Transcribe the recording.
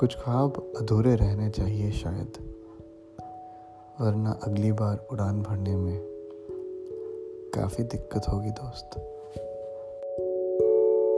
कुछ ख्वाब अधूरे रहने चाहिए शायद, वरना अगली बार उड़ान भरने में काफ़ी दिक्कत होगी दोस्त।